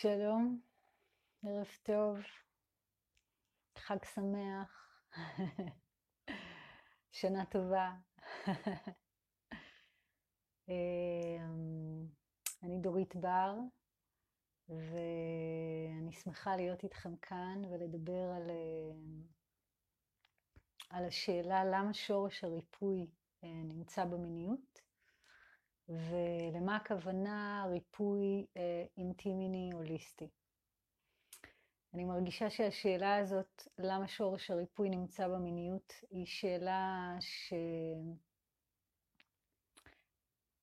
שלום, ערב טוב, חג שמח, שנה טובה. אמ, אני דורית בר, ואני שמחה להיות איתכם כאן ולדבר על, אמ, על השאלה למה שורש הריפוי אה, נמצא במיניות. ולמה הכוונה ריפוי אה, אינטימיני הוליסטי. אני מרגישה שהשאלה הזאת, למה שורש הריפוי נמצא במיניות, היא שאלה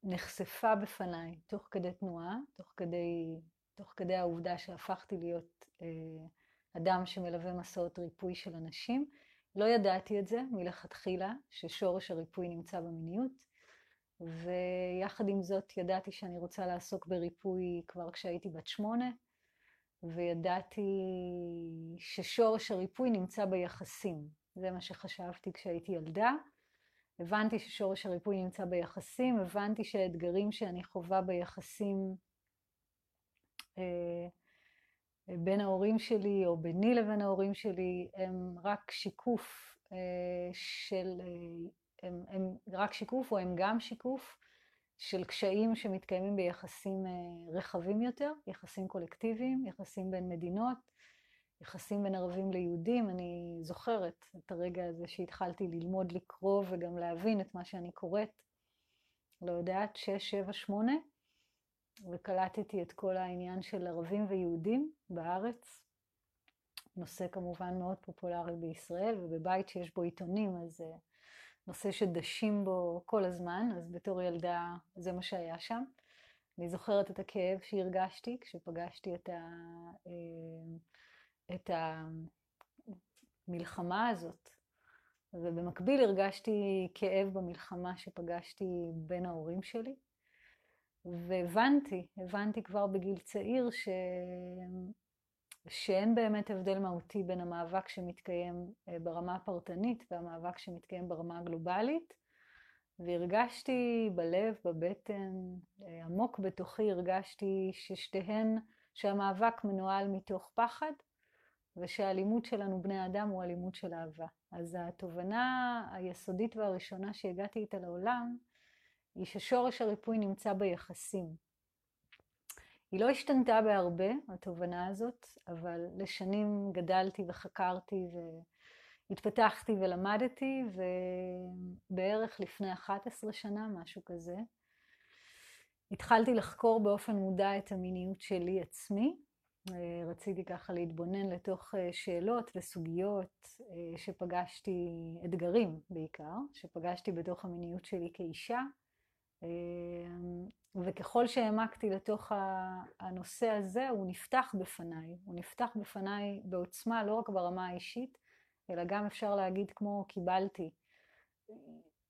שנחשפה בפניי תוך כדי תנועה, תוך כדי, תוך כדי העובדה שהפכתי להיות אה, אדם שמלווה מסעות ריפוי של אנשים. לא ידעתי את זה מלכתחילה, ששורש הריפוי נמצא במיניות. ויחד עם זאת ידעתי שאני רוצה לעסוק בריפוי כבר כשהייתי בת שמונה, וידעתי ששורש הריפוי נמצא ביחסים. זה מה שחשבתי כשהייתי ילדה. הבנתי ששורש הריפוי נמצא ביחסים, הבנתי שהאתגרים שאני חווה ביחסים אה, בין ההורים שלי או ביני לבין ההורים שלי הם רק שיקוף אה, של אה, הם, הם רק שיקוף או הם גם שיקוף של קשיים שמתקיימים ביחסים אה, רחבים יותר, יחסים קולקטיביים, יחסים בין מדינות, יחסים בין ערבים ליהודים. אני זוכרת את הרגע הזה שהתחלתי ללמוד לקרוא וגם להבין את מה שאני קוראת, לא יודעת, שש, שבע, שמונה, וקלטתי את כל העניין של ערבים ויהודים בארץ. נושא כמובן מאוד פופולרי בישראל, ובבית שיש בו עיתונים, אז uh, נושא שדשים בו כל הזמן, אז בתור ילדה זה מה שהיה שם. אני זוכרת את הכאב שהרגשתי כשפגשתי את, ה, אה, את המלחמה הזאת, ובמקביל הרגשתי כאב במלחמה שפגשתי בין ההורים שלי, והבנתי, הבנתי כבר בגיל צעיר ש... שאין באמת הבדל מהותי בין המאבק שמתקיים אה, ברמה הפרטנית והמאבק שמתקיים ברמה הגלובלית. והרגשתי בלב, בבטן, אה, עמוק בתוכי הרגשתי ששתיהן, שהמאבק מנוהל מתוך פחד, ושהאלימות שלנו בני אדם הוא אלימות של אהבה. אז התובנה היסודית והראשונה שהגעתי איתה לעולם, היא ששורש הריפוי נמצא ביחסים. היא לא השתנתה בהרבה, התובנה הזאת, אבל לשנים גדלתי וחקרתי והתפתחתי ולמדתי, ובערך לפני 11 שנה, משהו כזה, התחלתי לחקור באופן מודע את המיניות שלי עצמי. רציתי ככה להתבונן לתוך אה, שאלות וסוגיות אה, שפגשתי, אתגרים בעיקר, שפגשתי בתוך המיניות שלי כאישה. וככל שהעמקתי לתוך הנושא הזה, הוא נפתח בפניי. הוא נפתח בפניי בעוצמה, לא רק ברמה האישית, אלא גם אפשר להגיד כמו קיבלתי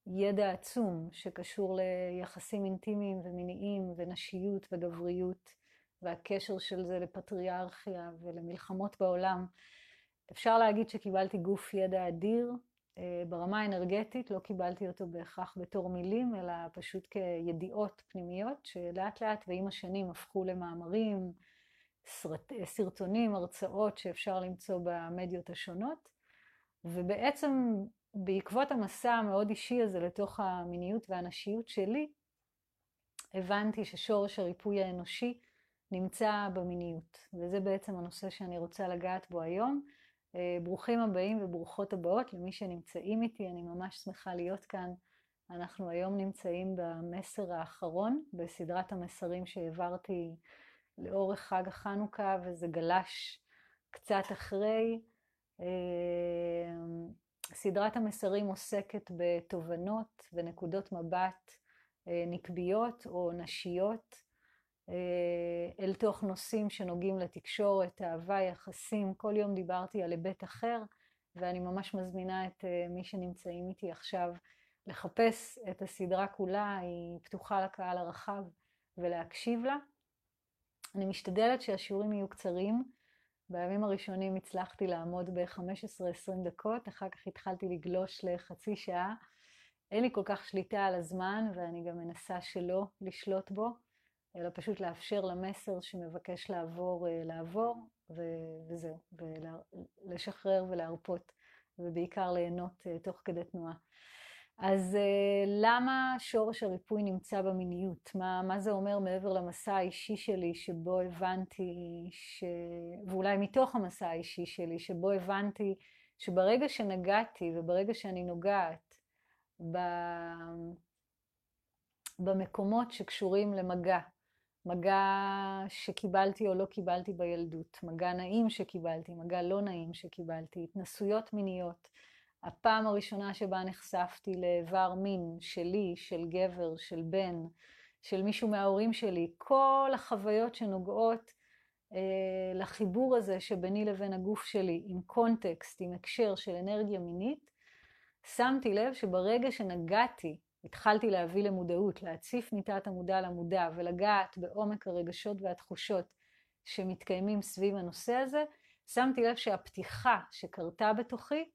ידע עצום שקשור ליחסים אינטימיים ומיניים ונשיות וגבריות, והקשר של זה לפטריארכיה ולמלחמות בעולם. אפשר להגיד שקיבלתי גוף ידע אדיר, ברמה האנרגטית לא קיבלתי אותו בהכרח בתור מילים, אלא פשוט כידיעות פנימיות, שלאט לאט ועם השנים הפכו למאמרים, סרט, סרטונים, הרצאות שאפשר למצוא במדיות השונות. ובעצם בעקבות המסע המאוד אישי הזה לתוך המיניות והנשיות שלי, הבנתי ששורש הריפוי האנושי נמצא במיניות. וזה בעצם הנושא שאני רוצה לגעת בו היום. אה, ברוכים הבאים וברוכות הבאות למי שנמצאים איתי, אני ממש שמחה להיות כאן. אנחנו היום נמצאים במסר האחרון בסדרת המסרים שהעברתי לאורך חג החנוכה, וזה גלש קצת אחרי. אה, סדרת המסרים עוסקת בתובנות ונקודות מבט אה, נקביות או נשיות אל תוך נושאים שנוגעים לתקשורת, אהבה, יחסים. כל יום דיברתי על היבט אחר, ואני ממש מזמינה את אה, מי שנמצאים איתי עכשיו לחפש את הסדרה כולה, היא פתוחה לקהל הרחב, ולהקשיב לה. אני משתדלת שהשיעורים יהיו קצרים. בימים הראשונים הצלחתי לעמוד ב-15-20 דקות, אחר כך התחלתי לגלוש לחצי שעה. אין לי כל כך שליטה על הזמן, ואני גם מנסה שלא לשלוט בו. אלא פשוט לאפשר למסר שמבקש לעבור, לעבור, וזהו, ולשחרר ולהרפות, ובעיקר ליהנות תוך כדי תנועה. אז למה שורש הריפוי נמצא במיניות? מה, מה זה אומר מעבר למסע האישי שלי, שבו הבנתי, ש... ואולי מתוך המסע האישי שלי, שבו הבנתי שברגע שנגעתי וברגע שאני נוגעת ב... במקומות שקשורים למגע, מגע שקיבלתי או לא קיבלתי בילדות, מגע נעים שקיבלתי, מגע לא נעים שקיבלתי, התנסויות מיניות, הפעם הראשונה שבה נחשפתי לאיבר מין שלי, של גבר, של בן, של מישהו מההורים שלי, כל החוויות שנוגעות אה, לחיבור הזה שביני לבין הגוף שלי, עם קונטקסט, עם הקשר של אנרגיה מינית, שמתי לב שברגע שנגעתי, התחלתי להביא למודעות, להציף מתת המודע למודע ולגעת בעומק הרגשות והתחושות שמתקיימים סביב הנושא הזה, שמתי לב שהפתיחה שקרתה בתוכי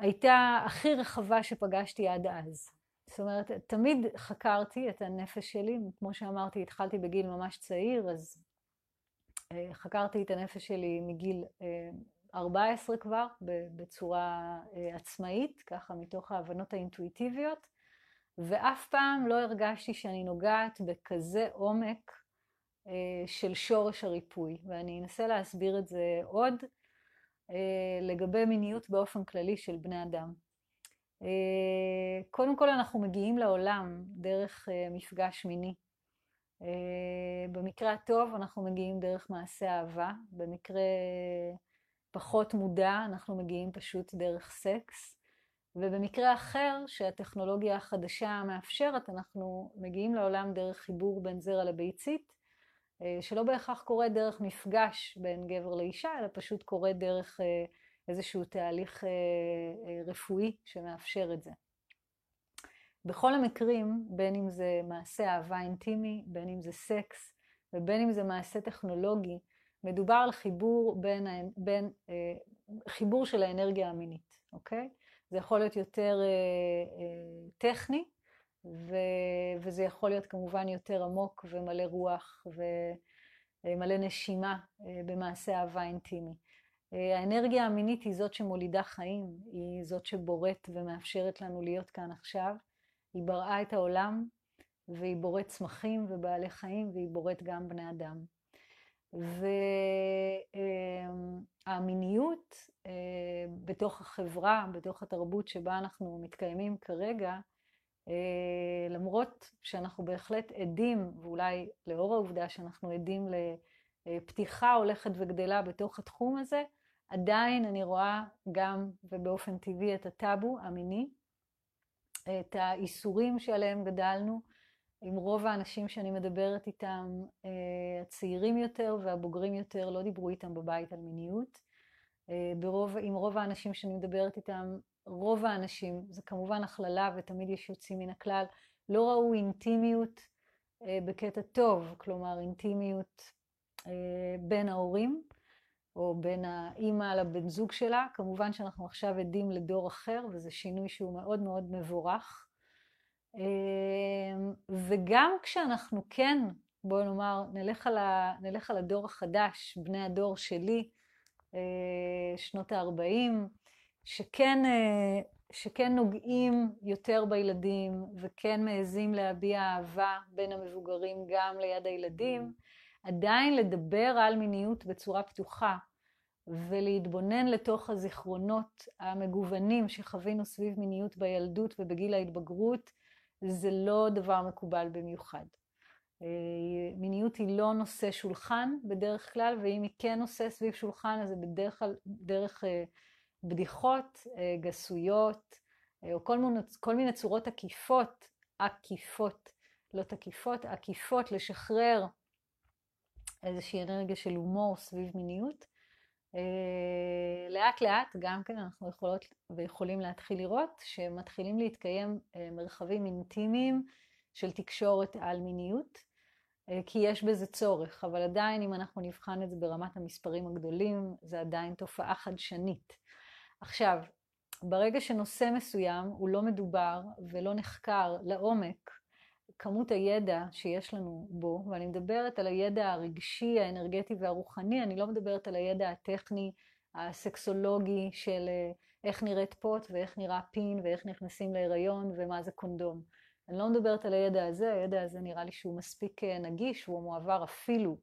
הייתה הכי רחבה שפגשתי עד אז. זאת אומרת, תמיד חקרתי את הנפש שלי, כמו שאמרתי, התחלתי בגיל ממש צעיר, אז אה, חקרתי את הנפש שלי מגיל 14 אה, כבר, בצורה אה, עצמאית, ככה מתוך ההבנות האינטואיטיביות, ואף פעם לא הרגשתי שאני נוגעת בכזה עומק של שורש הריפוי, ואני אנסה להסביר את זה עוד. אה, לגבי מיניות באופן כללי של בני אדם. אה, קודם כל אנחנו מגיעים לעולם דרך אה, מפגש מיני. במקרה הטוב אנחנו מגיעים דרך מעשה אהבה, במקרה פחות מודע אנחנו מגיעים פשוט דרך סקס, ובמקרה אחר שהטכנולוגיה החדשה מאפשרת אנחנו מגיעים לעולם דרך חיבור בין זרע לביצית, אה, שלא בהכרח קורה דרך מפגש בין גבר לאישה, אלא פשוט קורה דרך אה, איזשהו תהליך אה, רפואי שמאפשר את זה. בכל המקרים, בין אם זה מעשה אהבה אינטימי, בין אם זה סקס ובין אם זה מעשה טכנולוגי, מדובר על חיבור בין, בין חיבור של האנרגיה המינית, אוקיי? זה יכול להיות יותר טכני, ו, וזה יכול להיות כמובן יותר עמוק ומלא רוח ומלא נשימה אה, במעשה אהבה אינטימי. אה, האנרגיה המינית היא זאת שמולידה חיים, היא זאת שבוראת ומאפשרת לנו להיות כאן עכשיו. היא בראה את העולם והיא בוראת צמחים ובעלי חיים והיא בוראת גם בני אדם. והמיניות אה, בתוך החברה, בתוך התרבות שבה אנחנו מתקיימים כרגע, אה, למרות שאנחנו בהחלט עדים, ואולי לאור העובדה שאנחנו עדים לפתיחה הולכת וגדלה בתוך התחום הזה, עדיין אני רואה גם ובאופן טבעי את הטאבו המיני, את האיסורים שעליהם גדלנו, עם רוב האנשים שאני מדברת איתם, אה, הצעירים יותר והבוגרים יותר, לא דיברו איתם בבית על מיניות. אה, ברוב, עם רוב האנשים שאני מדברת איתם, רוב האנשים, זה כמובן הכללה ותמיד יש יוצאים מן הכלל, לא ראו אינטימיות אה, בקטע טוב, כלומר אינטימיות בין ההורים או בין האימא לבן זוג שלה. כמובן שאנחנו עכשיו עדים לדור אחר וזה שינוי שהוא מאוד מאוד מבורך. אה, וגם כשאנחנו כן, בואו נאמר, נלך על, ה, נלך על הדור החדש, בני הדור שלי, אה, שנות ה-40, שכן, אה, שכן נוגעים יותר בילדים וכן מעזים להביע אהבה בין המבוגרים גם ליד הילדים, עדיין לדבר על מיניות בצורה פתוחה ולהתבונן לתוך הזיכרונות המגוונים שחווינו סביב מיניות בילדות ובגיל ההתבגרות, זה לא דבר מקובל במיוחד. אה, מיניות היא לא נושא שולחן בדרך כלל, ואם היא כן נושא סביב שולחן, אז זה בדרך כלל דרך אה, בדיחות, אה, גסויות, או כל מיני, כל מיני צורות עקיפות, עקיפות, לא תקיפות, עקיפות, לשחרר איזושהי אנרגיה של הומור סביב מיניות. לאט לאט גם כן אנחנו יכולות ויכולים להתחיל לראות שמתחילים להתקיים מרחבים אינטימיים של תקשורת על מיניות. אה, כי יש בזה צורך, אבל עדיין אם אנחנו נבחן את זה ברמת המספרים הגדולים, זה עדיין תופעה חדשנית. עכשיו, ברגע שנושא מסוים הוא לא מדובר ולא נחקר לעומק, כמות הידע שיש לנו בו, ואני מדברת על הידע הרגשי, האנרגטי והרוחני, אני לא מדברת על הידע הטכני, הסקסולוגי של אה, איך נראית פוט ואיך נראה פין ואיך נכנסים להיריון ומה זה קונדום. אני לא מדברת על הידע הזה, הידע הזה נראה לי שהוא מספיק אה, נגיש, הוא מועבר אפילו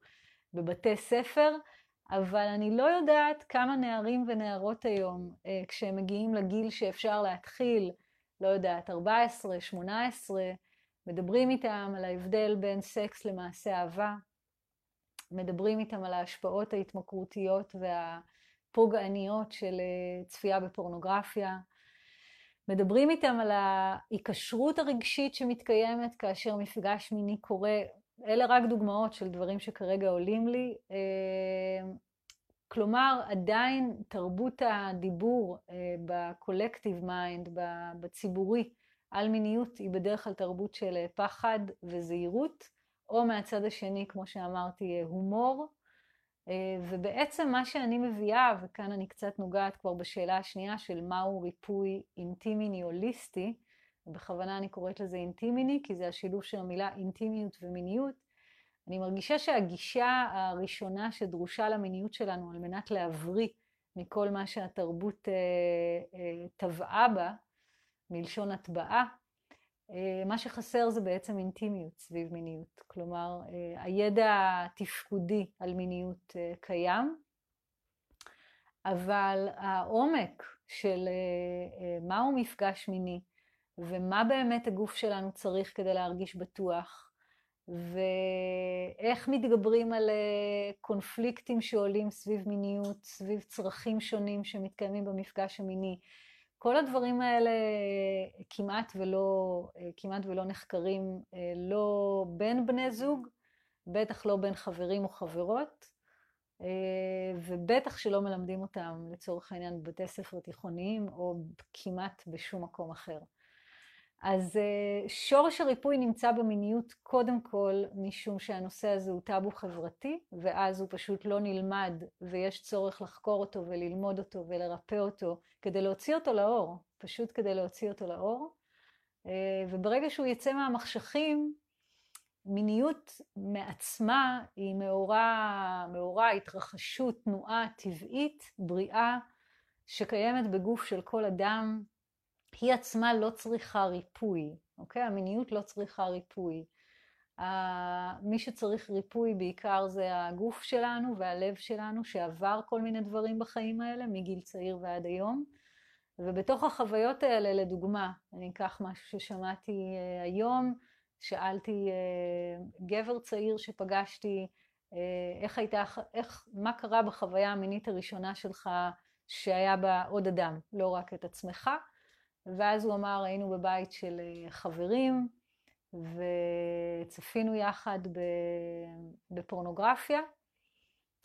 בבתי ספר, אבל אני לא יודעת כמה נערים ונערות היום, אה, כשהם מגיעים לגיל שאפשר להתחיל, לא יודעת, 14, 18, מדברים איתם על ההבדל בין סקס למעשה אהבה, מדברים איתם על ההשפעות ההתמכרותיות והפוגעניות של אה, צפייה בפורנוגרפיה, מדברים איתם על ההיקשרות הרגשית שמתקיימת כאשר מפגש מיני קורה. אלה רק דוגמאות של דברים שכרגע עולים לי. אה, כלומר, עדיין תרבות הדיבור אה, ב collective mind, בציבורי, על מיניות היא בדרך כלל תרבות של אה, פחד וזהירות, או מהצד השני, כמו שאמרתי, הומור. אה, ובעצם מה שאני מביאה, וכאן אני קצת נוגעת כבר בשאלה השנייה של מהו ריפוי אינטימיני הוליסטי, ובכוונה אני קוראת לזה אינטימיני, כי זה השילוב של המילה אינטימיות ומיניות, אני מרגישה שהגישה הראשונה שדרושה למיניות שלנו על מנת להבריא מכל מה שהתרבות טבעה בה, מלשון הטבעה, מה שחסר זה בעצם אינטימיות סביב מיניות. כלומר, הידע התפקודי על מיניות קיים, אבל העומק של מהו מפגש מיני ומה באמת הגוף שלנו צריך כדי להרגיש בטוח, ואיך מתגברים על קונפליקטים שעולים סביב מיניות, סביב צרכים שונים שמתקיימים במפגש המיני. כל הדברים האלה כמעט ולא, כמעט ולא נחקרים, לא בין בני זוג, בטח לא בין חברים או חברות, ובטח שלא מלמדים אותם לצורך העניין בבתי ספר תיכוניים או כמעט בשום מקום אחר. אז שורש הריפוי נמצא במיניות קודם כל משום שהנושא הזה הוא טאבו חברתי, ואז הוא פשוט לא נלמד ויש צורך לחקור אותו וללמוד אותו ולרפא אותו כדי להוציא אותו לאור, פשוט כדי להוציא אותו לאור. וברגע שהוא יצא מהמחשכים, מיניות מעצמה היא מאורע, מאורע התרחשות, תנועה טבעית, בריאה, שקיימת בגוף של כל אדם, היא עצמה לא צריכה ריפוי, אוקיי? המיניות לא צריכה ריפוי. מי שצריך ריפוי בעיקר זה הגוף שלנו והלב שלנו, שעבר כל מיני דברים בחיים האלה, מגיל צעיר ועד היום. ובתוך החוויות האלה, לדוגמה, אני אקח משהו ששמעתי uh, היום, שאלתי uh, גבר צעיר שפגשתי, uh, איך הייתה, איך, מה קרה בחוויה המינית הראשונה שלך שהיה בה עוד אדם, לא רק את עצמך. ואז הוא אמר, היינו בבית של אה, חברים, וצפינו יחד בפורנוגרפיה.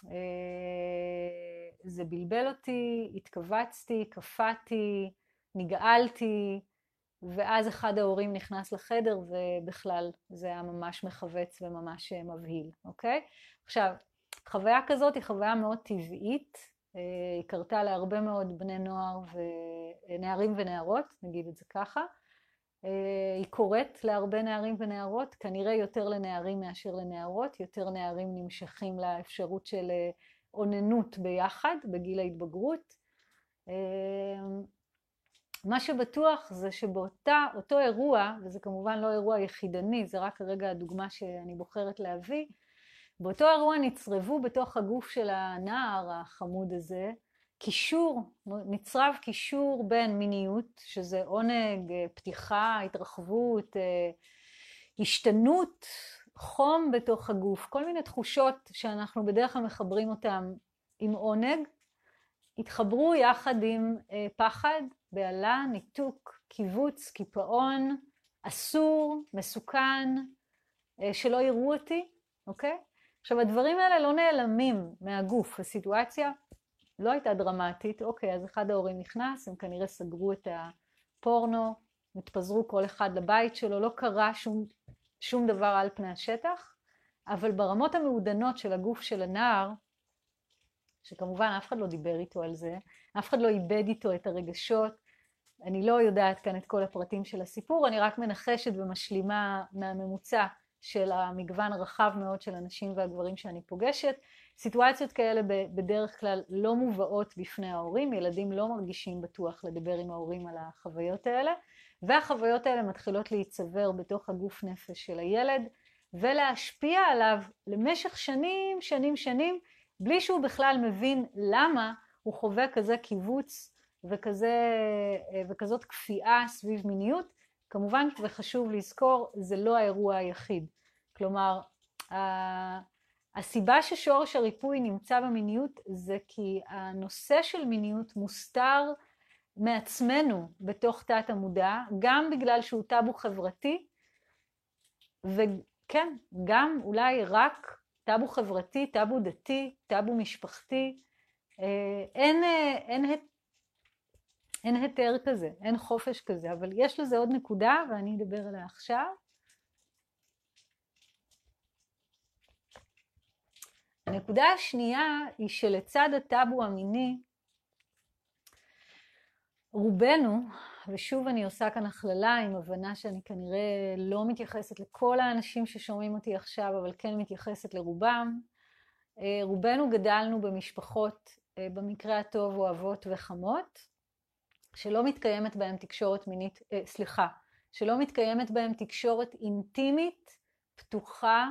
אה, זה בלבל אותי, התכווצתי, קפאתי, נגעלתי, ואז אחד ההורים נכנס לחדר, ובכלל זה היה ממש מכווץ וממש אה, מבהיל, אוקיי? עכשיו, חוויה כזאת היא חוויה מאוד טבעית, היא קרתה להרבה מאוד בני נוער ונערים ונערות, נגיד את זה ככה. היא קורית להרבה נערים ונערות, כנראה יותר לנערים מאשר לנערות, יותר נערים נמשכים לאפשרות של אוננות ביחד בגיל ההתבגרות. מה שבטוח זה שבאותו אירוע, וזה כמובן לא אירוע יחידני, זה רק כרגע הדוגמה שאני בוחרת להביא, באותו אירוע נצרבו בתוך הגוף של הנער החמוד הזה קישור, נצרב קישור בין מיניות, שזה עונג, פתיחה, התרחבות, השתנות, חום בתוך הגוף, כל מיני תחושות שאנחנו בדרך כלל מחברים אותן עם עונג, התחברו יחד עם פחד, בהלה, ניתוק, קיבוץ, קיפאון, אסור, מסוכן, שלא יראו אותי, אוקיי? עכשיו, הדברים האלה לא נעלמים מהגוף. הסיטואציה לא הייתה דרמטית, אוקיי, אז אחד ההורים נכנס, הם כנראה סגרו את הפורנו, התפזרו כל אחד לבית שלו, לא קרה שום, שום דבר על פני השטח, אבל ברמות המעודנות של הגוף של הנער, שכמובן אף אחד לא דיבר איתו על זה, אף אחד לא איבד איתו את הרגשות, אני לא יודעת כאן את כל הפרטים של הסיפור, אני רק מנחשת ומשלימה מהממוצע של המגוון הרחב מאוד של הנשים והגברים שאני פוגשת. סיטואציות כאלה בדרך כלל לא מובאות בפני ההורים, ילדים לא מרגישים בטוח לדבר עם ההורים על החוויות האלה, והחוויות האלה מתחילות להיצבר בתוך הגוף נפש של הילד, ולהשפיע עליו למשך שנים, שנים, שנים, בלי שהוא בכלל מבין למה הוא חווה כזה קיבוץ וכזה, וכזאת כפייה סביב מיניות. כמובן, וחשוב לזכור, זה לא האירוע היחיד. כלומר, הסיבה ששורש הריפוי נמצא במיניות זה כי הנושא של מיניות מוסתר מעצמנו בתוך תת המודע, גם בגלל שהוא טאבו חברתי, וכן, גם אולי רק טאבו חברתי, טאבו דתי, טאבו משפחתי. אה, אין, אה, אין, אין היתר כזה, אין חופש כזה, אבל יש לזה עוד נקודה ואני אדבר עליה עכשיו. הנקודה השנייה היא שלצד הטאבו המיני, רובנו, ושוב אני עושה כאן הכללה עם הבנה שאני כנראה לא מתייחסת לכל האנשים ששומעים אותי עכשיו, אבל כן מתייחסת לרובם, אה, רובנו גדלנו במשפחות, אה, במקרה הטוב אוהבות וחמות, שלא מתקיימת בהם תקשורת מינית, אה, סליחה, שלא מתקיימת בהם תקשורת אינטימית, פתוחה,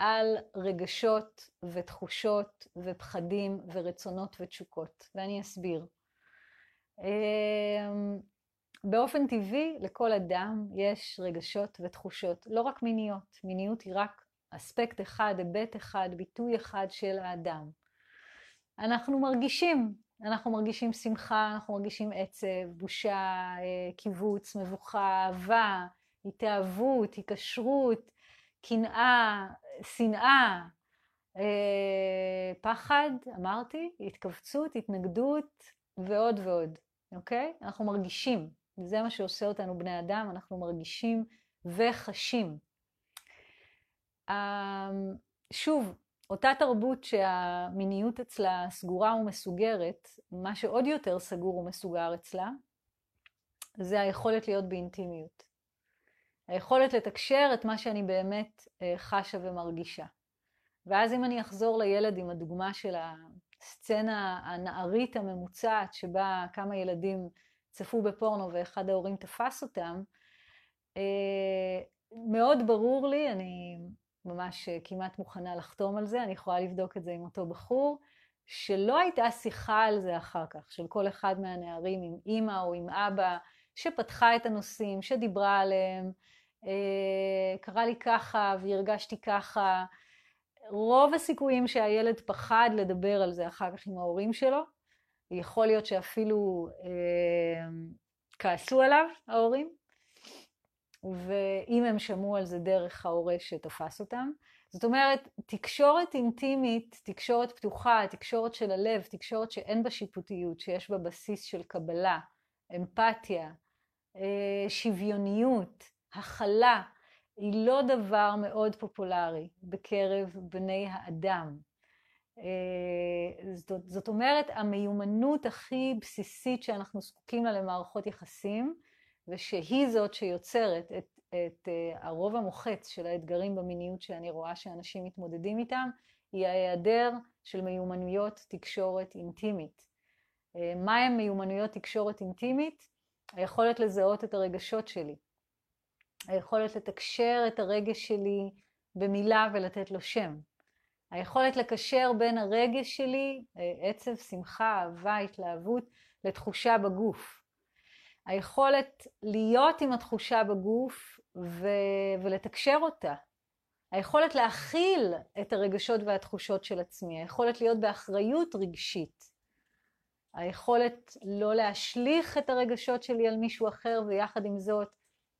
על רגשות ותחושות ופחדים ורצונות ותשוקות, ואני אסביר. אמ, באופן טבעי לכל אדם יש רגשות ותחושות, לא רק מיניות, מיניות היא רק אספקט אחד, היבט אחד, ביטוי אחד של האדם. אנחנו מרגישים, אנחנו מרגישים שמחה, אנחנו מרגישים עצב, בושה, אה, קיבוץ, מבוכה, אהבה, התאהבות, היקשרות, קנאה, שנאה, אה, פחד, אמרתי, התכווצות, התנגדות ועוד ועוד, אוקיי? אנחנו מרגישים, זה מה שעושה אותנו בני אדם, אנחנו מרגישים וחשים. אה, שוב, אותה תרבות שהמיניות אצלה סגורה ומסוגרת, מה שעוד יותר סגור ומסוגר אצלה, זה היכולת להיות באינטימיות. היכולת לתקשר את מה שאני באמת אה, חשה ומרגישה. ואז אם אני אחזור לילד עם הדוגמה של הסצנה הנערית הממוצעת, שבה כמה ילדים צפו בפורנו ואחד ההורים תפס אותם, אה, מאוד ברור לי, אני ממש כמעט מוכנה לחתום על זה, אני יכולה לבדוק את זה עם אותו בחור, שלא הייתה שיחה על זה אחר כך, של כל אחד מהנערים עם אימא או עם אבא, שפתחה את הנושאים, שדיברה עליהם, אה, קרה לי ככה והרגשתי ככה. רוב הסיכויים שהילד פחד לדבר על זה אחר כך עם ההורים שלו. יכול להיות שאפילו אה, כעסו עליו, ההורים, ואם הם שמעו על זה דרך ההורה שתפס אותם. זאת אומרת, תקשורת אינטימית, תקשורת פתוחה, תקשורת של הלב, תקשורת שאין בה שיפוטיות, שיש בה בסיס של קבלה, אמפתיה, אה, שוויוניות, הכלה היא לא דבר מאוד פופולרי בקרב בני האדם. אה, זאת, אומרת, המיומנות הכי בסיסית שאנחנו זקוקים לה למערכות יחסים, ושהיא זאת שיוצרת את, את אה, הרוב המוחץ של האתגרים במיניות שאני רואה שאנשים מתמודדים איתם, היא ההיעדר של מיומנויות תקשורת אינטימית. אה, מהם מיומנויות תקשורת אינטימית? היכולת לזהות את הרגשות שלי, היכולת לתקשר את הרגש שלי במילה ולתת לו שם. היכולת לקשר בין הרגש שלי, אה, עצב, שמחה, אהבה, התלהבות, לתחושה בגוף. היכולת להיות עם התחושה בגוף ו- ולתקשר אותה. היכולת להכיל את הרגשות והתחושות של עצמי. היכולת להיות באחריות רגשית. היכולת לא להשליך את הרגשות שלי על מישהו אחר ויחד עם זאת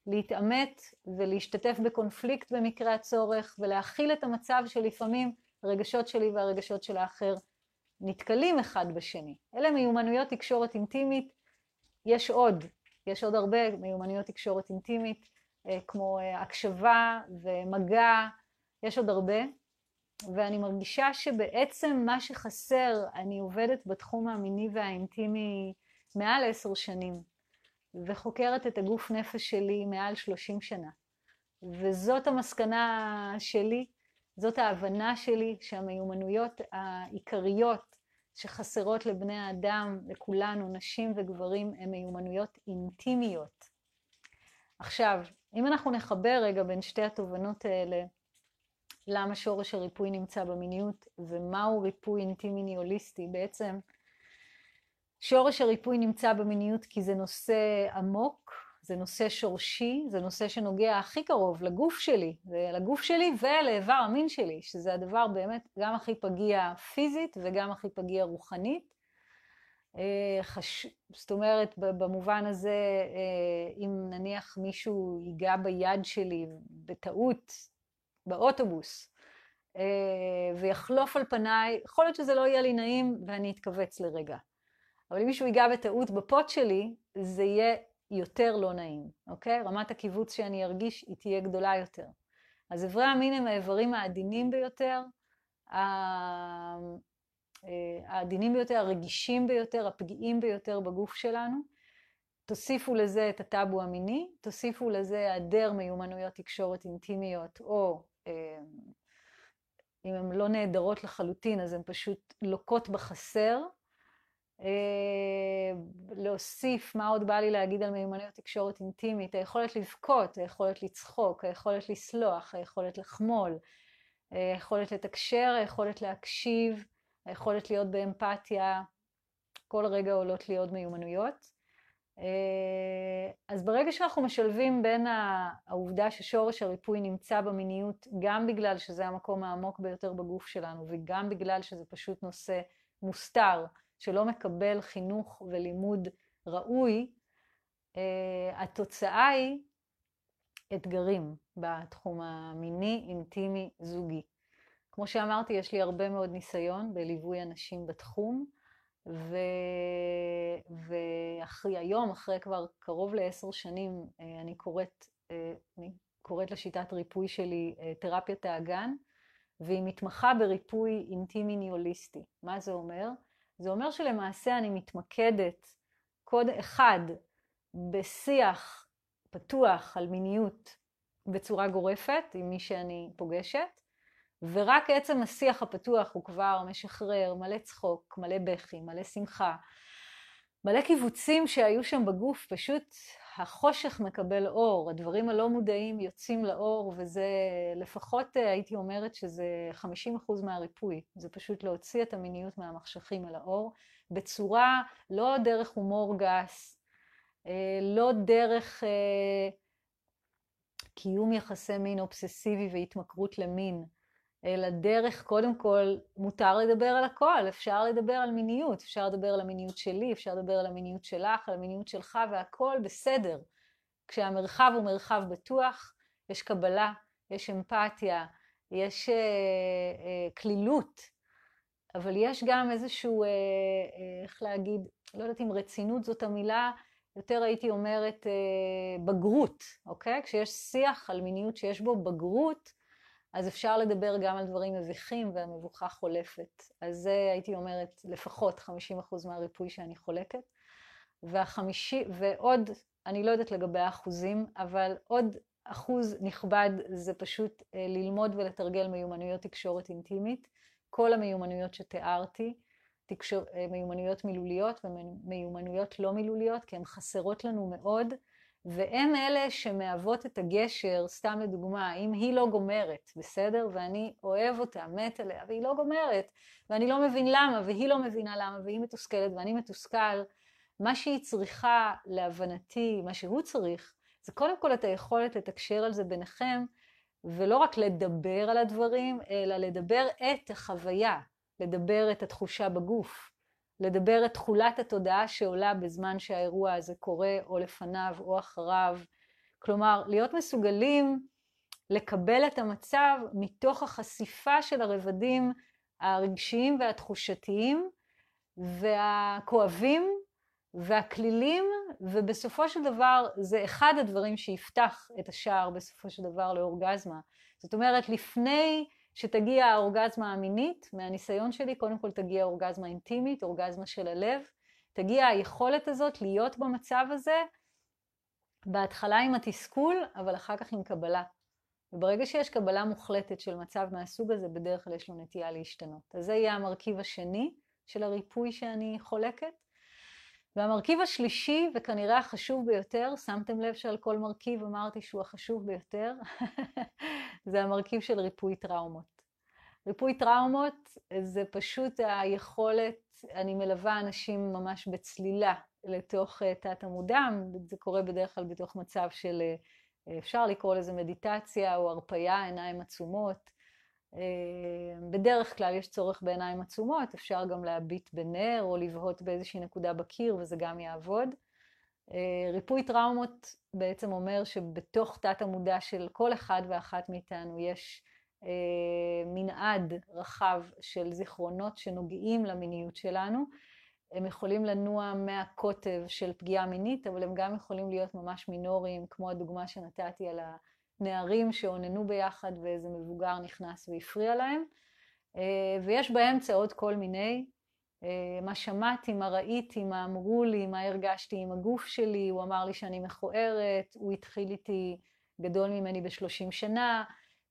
להתעמת ולהשתתף בקונפליקט במקרה הצורך ולהכיל את המצב שלפעמים הרגשות שלי והרגשות של האחר נתקלים אחד בשני. אלה מיומנויות תקשורת אינטימית. יש עוד, יש עוד הרבה מיומנויות תקשורת אינטימית, אה, כמו אה, הקשבה ומגע, יש עוד הרבה. ואני מרגישה שבעצם מה שחסר, אני עובדת בתחום המיני והאינטימי מעל עשר שנים. וחוקרת את הגוף נפש שלי מעל 30 שנה. וזאת המסקנה שלי, זאת ההבנה שלי שהמיומנויות העיקריות שחסרות לבני האדם, לכולנו, נשים וגברים, הן מיומנויות אינטימיות. עכשיו, אם אנחנו נחבר רגע בין שתי התובנות האלה, למה שורש הריפוי נמצא במיניות ומהו ריפוי אינטימי הוליסטי, בעצם שורש הריפוי נמצא במיניות כי זה נושא עמוק, זה נושא שורשי, זה נושא שנוגע הכי קרוב לגוף שלי, לגוף שלי ולאיבר המין שלי, שזה הדבר באמת גם הכי פגיע פיזית וגם הכי פגיע רוחנית. אה, חש... זאת אומרת, במובן הזה, אה, אם נניח מישהו ייגע ביד שלי בטעות באוטובוס, אה, ויחלוף על פניי, יכול להיות שזה לא יהיה לי נעים ואני אתכווץ לרגע. אבל אם מישהו ייגע בטעות בפוט שלי, זה יהיה יותר לא נעים, אוקיי? רמת הקיבוץ שאני ארגיש היא תהיה גדולה יותר. אז איברי המין הם האיברים העדינים ביותר, אה, העדינים ביותר, הרגישים ביותר, הפגיעים ביותר בגוף שלנו. תוסיפו לזה את הטאבו המיני, תוסיפו לזה היעדר מיומנויות תקשורת אינטימיות, או אה, אם הן לא נהדרות לחלוטין, אז הן פשוט לוקות בחסר, להוסיף, מה עוד בא לי להגיד על מיומנויות תקשורת אינטימית, היכולת לבכות, היכולת לצחוק, היכולת לסלוח, היכולת לחמול, היכולת לתקשר, היכולת להקשיב, היכולת להיות באמפתיה, כל רגע עולות לי עוד מיומנויות. אה, אז ברגע שאנחנו משלבים בין העובדה ששורש הריפוי נמצא במיניות, גם בגלל שזה המקום העמוק ביותר בגוף שלנו, וגם בגלל שזה פשוט נושא מוסתר, שלא מקבל חינוך ולימוד ראוי, אה, התוצאה היא אתגרים בתחום המיני, אינטימי, זוגי. כמו שאמרתי, יש לי הרבה מאוד ניסיון בליווי אנשים בתחום, ו... אחרי כבר קרוב לעשר שנים, אה, אני קוראת, אה, אני קוראת לשיטת ריפוי שלי תרפיית האגן, והיא מתמחה בריפוי אינטימי ניהוליסטי. מה זה אומר? זה אומר שלמעשה אני מתמקדת קוד אחד בשיח פתוח על מיניות בצורה גורפת עם מי שאני פוגשת, ורק עצם השיח הפתוח הוא כבר משחרר מלא צחוק, מלא בכי, מלא שמחה, מלא קיבוצים שהיו שם בגוף, פשוט החושך מקבל אור, הדברים הלא מודעים יוצאים לאור, וזה לפחות אה, הייתי אומרת שזה 50% מהריפוי, זה פשוט להוציא את המיניות מהמחשכים אל האור, בצורה לא דרך הומור גס, אה, לא דרך אה, קיום יחסי מין אובססיבי והתמכרות למין, אלא דרך, קודם כל, מותר לדבר על הכל, אפשר לדבר על מיניות, אפשר לדבר על המיניות שלי, אפשר לדבר על המיניות שלך, על המיניות שלך, והכל בסדר. כשהמרחב הוא מרחב בטוח, יש קבלה, יש אמפתיה, יש אה, אה, כלילות, אבל יש גם איזשהו, אה, אה, איך להגיד, לא יודעת אם רצינות זאת המילה, יותר הייתי אומרת אה, בגרות, אוקיי? כשיש שיח על מיניות שיש בו בגרות, אז אפשר לדבר גם על דברים מביכים והמבוכה חולפת. אז זה הייתי אומרת לפחות 50% מהריפוי שאני חולקת. והחמישי, ועוד, אני לא יודעת לגבי האחוזים, אבל עוד אחוז נכבד זה פשוט אה, ללמוד ולתרגל מיומנויות תקשורת אינטימית. כל המיומנויות שתיארתי, תקשור, אה, מיומנויות מילוליות ומיומנויות לא מילוליות, כי הן חסרות לנו מאוד. והן אלה שמהוות את הגשר, סתם לדוגמה, אם היא לא גומרת, בסדר? ואני אוהב אותה, מת עליה, והיא לא גומרת, ואני לא מבין למה, והיא לא מבינה למה, והיא מתוסכלת ואני מתוסכל, מה שהיא צריכה, להבנתי, מה שהוא צריך, זה קודם כל את היכולת לתקשר על זה ביניכם, ולא רק לדבר על הדברים, אלא לדבר את החוויה, לדבר את התחושה בגוף. לדבר את תכולת התודעה שעולה בזמן שהאירוע הזה קורה, או לפניו או אחריו. כלומר, להיות מסוגלים לקבל את המצב מתוך החשיפה של הרבדים הרגשיים והתחושתיים והכואבים והכלילים, ובסופו של דבר זה אחד הדברים שיפתח את השער בסופו של דבר לאורגזמה. זאת אומרת, לפני שתגיע האורגזמה המינית, מהניסיון שלי, קודם כל תגיע אורגזמה אינטימית, אורגזמה של הלב, תגיע היכולת הזאת להיות במצב הזה בהתחלה עם התסכול, אבל אחר כך עם קבלה. וברגע שיש קבלה מוחלטת של מצב מהסוג הזה, בדרך כלל יש לו נטייה להשתנות. אז זה יהיה המרכיב השני של הריפוי שאני חולקת. והמרכיב השלישי, וכנראה החשוב ביותר, שמתם לב שעל כל מרכיב אמרתי שהוא החשוב ביותר, זה המרכיב של ריפוי טראומות. ריפוי טראומות זה פשוט היכולת, אני מלווה אנשים ממש בצלילה לתוך אה, תת המודע, זה קורה בדרך כלל בתוך מצב של, אה, אפשר לקרוא לזה מדיטציה או הרפייה, עיניים עצומות. אה, בדרך כלל יש צורך בעיניים עצומות, אפשר גם להביט בנר או לבהות באיזושהי נקודה בקיר וזה גם יעבוד. ריפוי טראומות בעצם אומר שבתוך תת המודע של כל אחד ואחת מאיתנו יש מנעד רחב של זיכרונות שנוגעים למיניות שלנו, הם יכולים לנוע מהקוטב של פגיעה מינית, אבל הם גם יכולים להיות ממש מינוריים, כמו הדוגמה שנתתי על הנערים שאוננו ביחד ואיזה מבוגר נכנס והפריע להם. אה, ויש באמצע עוד כל מיני, אה, מה שמעתי, מה ראיתי, מה אמרו לי, מה הרגשתי עם הגוף שלי, הוא אמר לי שאני מכוערת, הוא התחיל איתי גדול ממני בשלושים שנה,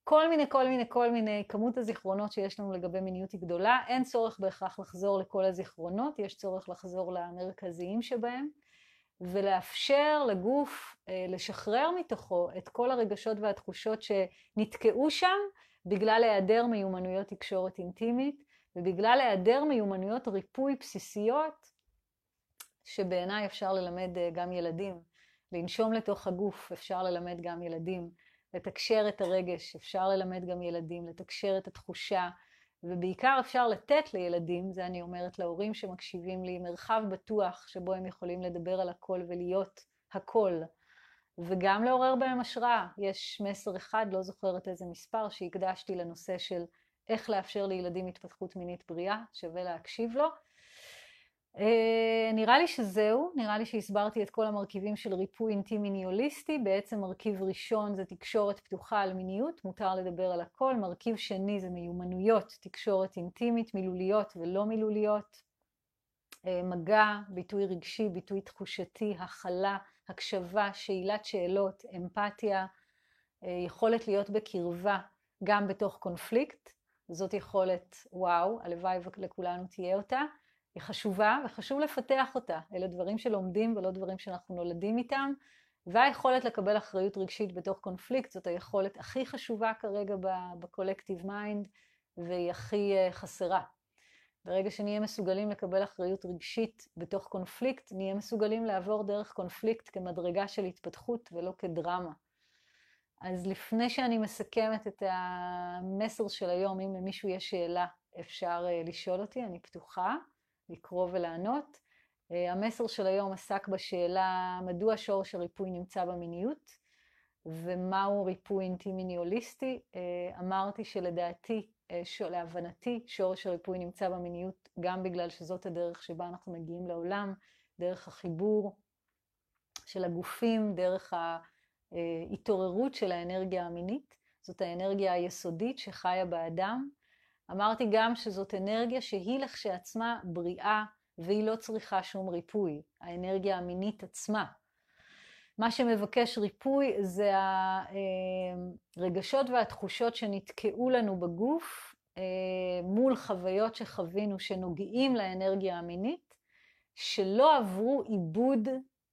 כל מיני, כל מיני, כל מיני, כמות הזיכרונות שיש לנו לגבי מיניות היא גדולה, אין צורך בהכרח לחזור לכל הזיכרונות, יש צורך לחזור למרכזיים שבהם, ולאפשר לגוף אה, לשחרר מתוכו את כל הרגשות והתחושות שנתקעו שם בגלל היעדר מיומנויות תקשורת אינטימית, ובגלל היעדר מיומנויות ריפוי בסיסיות, שבעיניי אפשר ללמד אה, גם ילדים. לנשום לתוך הגוף אפשר ללמד גם ילדים. לתקשר את הרגש, אפשר ללמד גם ילדים, לתקשר את התחושה, ובעיקר אפשר לתת לילדים, זה אני אומרת להורים שמקשיבים לי, מרחב בטוח שבו הם יכולים לדבר על הכל ולהיות הכל, וגם לעורר בהם השראה. יש מסר אחד, לא זוכרת איזה מספר, שהקדשתי לנושא של איך לאפשר לילדים התפתחות מינית בריאה, שווה להקשיב לו. Uh, נראה לי שזהו, נראה לי שהסברתי את כל המרכיבים של ריפוי אינטימי ניהוליסטי. בעצם מרכיב ראשון זה תקשורת פתוחה על מיניות, מותר לדבר על הכל. מרכיב שני זה מיומנויות, תקשורת אינטימית, מילוליות ולא מילוליות. Uh, מגע, ביטוי רגשי, ביטוי תחושתי, הכלה, הקשבה, שאלת שאלות, אמפתיה, אה, יכולת להיות בקרבה גם בתוך קונפליקט. זאת יכולת, וואו, הלוואי לכולנו תהיה אותה. היא חשובה וחשוב לפתח אותה. אלה דברים שלומדים ולא דברים שאנחנו נולדים איתם. והיכולת לקבל אחריות רגשית בתוך קונפליקט זאת היכולת הכי חשובה כרגע ב collective mind והיא הכי אה, חסרה. ברגע שנהיה מסוגלים לקבל אחריות רגשית בתוך קונפליקט, נהיה מסוגלים לעבור דרך קונפליקט כמדרגה של התפתחות ולא כדרמה. אז לפני שאני מסכמת את המסר של היום, אם למישהו יש שאלה, אפשר אה, לשאול אותי, אני פתוחה. לקרוא ולענות. אה, המסר של היום עסק בשאלה מדוע שורש הריפוי נמצא במיניות ומהו ריפוי אינטימי הוליסטי. אה, אמרתי שלדעתי, אה, להבנתי, שורש הריפוי נמצא במיניות גם בגלל שזאת הדרך שבה אנחנו מגיעים לעולם, דרך החיבור של הגופים, דרך ההתעוררות של האנרגיה המינית. זאת האנרגיה היסודית שחיה באדם, אמרתי גם שזאת אנרגיה שהיא לכשעצמה בריאה והיא לא צריכה שום ריפוי, האנרגיה המינית עצמה. מה שמבקש ריפוי זה הרגשות והתחושות שנתקעו לנו בגוף אה, מול חוויות שחווינו שנוגעים לאנרגיה המינית, שלא עברו עיבוד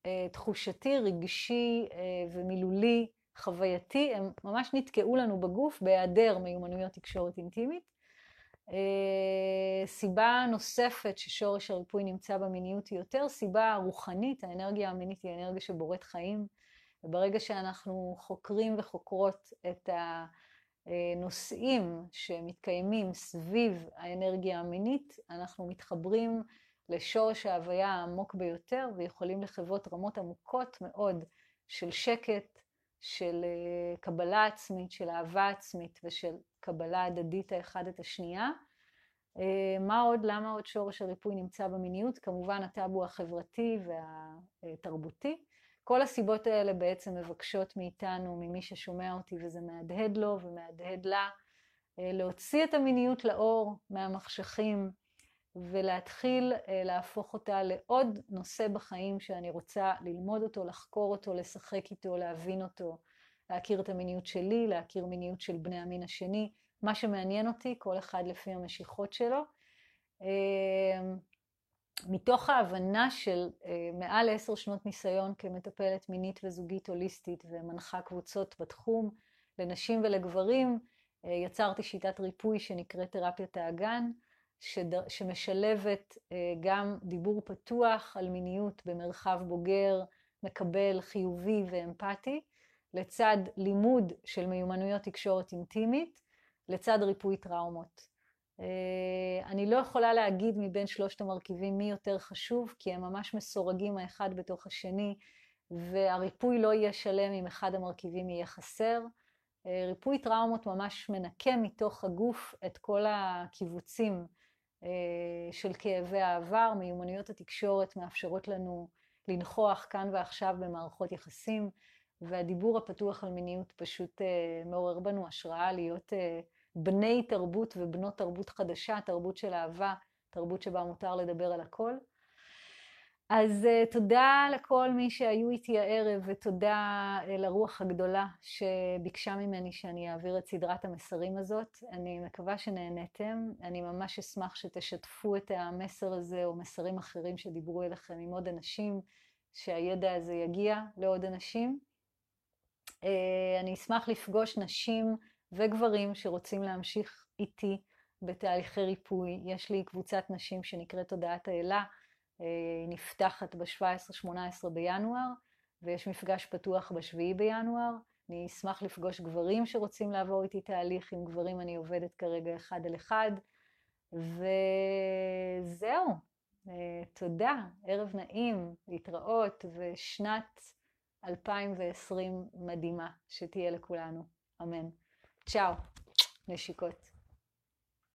אה, תחושתי, רגשי אה, ומילולי, חווייתי, הם ממש נתקעו לנו בגוף בהיעדר מיומנויות תקשורת אינטימית. אה, סיבה נוספת ששורש הריפוי נמצא במיניות היא יותר סיבה רוחנית, האנרגיה המינית היא אנרגיה שבוראת חיים, וברגע שאנחנו חוקרים וחוקרות את הנושאים שמתקיימים סביב האנרגיה המינית, אנחנו מתחברים לשורש ההוויה העמוק ביותר ויכולים לחוות רמות עמוקות מאוד של שקט, של אה, קבלה עצמית, של אהבה עצמית ושל קבלה הדדית האחד את השנייה. אה, מה עוד, למה עוד שורש הריפוי נמצא במיניות? כמובן הטאבו החברתי והתרבותי. כל הסיבות האלה בעצם מבקשות מאיתנו, ממי ששומע אותי וזה מהדהד לו ומהדהד לה, אה, להוציא את המיניות לאור מהמחשכים, ולהתחיל להפוך אותה לעוד נושא בחיים שאני רוצה ללמוד אותו, לחקור אותו, לשחק איתו, להבין אותו, להכיר את המיניות שלי, להכיר מיניות של בני המין השני, מה שמעניין אותי, כל אחד לפי המשיכות שלו. מתוך ההבנה של מעל עשר שנות ניסיון כמטפלת מינית וזוגית הוליסטית ומנחה קבוצות בתחום לנשים ולגברים, יצרתי שיטת ריפוי שנקראת תרפיית האגן, שמשלבת גם דיבור פתוח על מיניות במרחב בוגר, מקבל, חיובי ואמפתי, לצד לימוד של מיומנויות תקשורת אינטימית, לצד ריפוי טראומות. אני לא יכולה להגיד מבין שלושת המרכיבים מי יותר חשוב, כי הם ממש מסורגים האחד בתוך השני, והריפוי לא יהיה שלם אם אחד המרכיבים יהיה חסר. ריפוי טראומות ממש מנקה מתוך הגוף את כל הקיבוצים של כאבי העבר. מיומנויות התקשורת מאפשרות לנו לנכוח כאן ועכשיו במערכות יחסים, והדיבור הפתוח על מיניות פשוט מעורר בנו השראה להיות בני תרבות ובנות תרבות חדשה, תרבות של אהבה, תרבות שבה מותר לדבר על הכל. אז uh, תודה לכל מי שהיו איתי הערב, ותודה uh, לרוח הגדולה שביקשה ממני שאני אעביר את סדרת המסרים הזאת. אני מקווה שנהניתם. אני ממש אשמח שתשתפו את המסר הזה, או מסרים אחרים שדיברו אליכם עם עוד אנשים, שהידע הזה יגיע לעוד אנשים. Uh, אני אשמח לפגוש נשים וגברים שרוצים להמשיך איתי בתהליכי ריפוי. יש לי קבוצת נשים שנקראת תודעת האלה. היא נפתחת ב-17-18 בינואר, ויש מפגש פתוח ב-7 בינואר. אני אשמח לפגוש גברים שרוצים לעבור איתי תהליך, עם גברים אני עובדת כרגע אחד על אחד. וזהו, תודה, ערב נעים, להתראות, ושנת 2020 מדהימה שתהיה לכולנו, אמן. צ'או, נשיקות.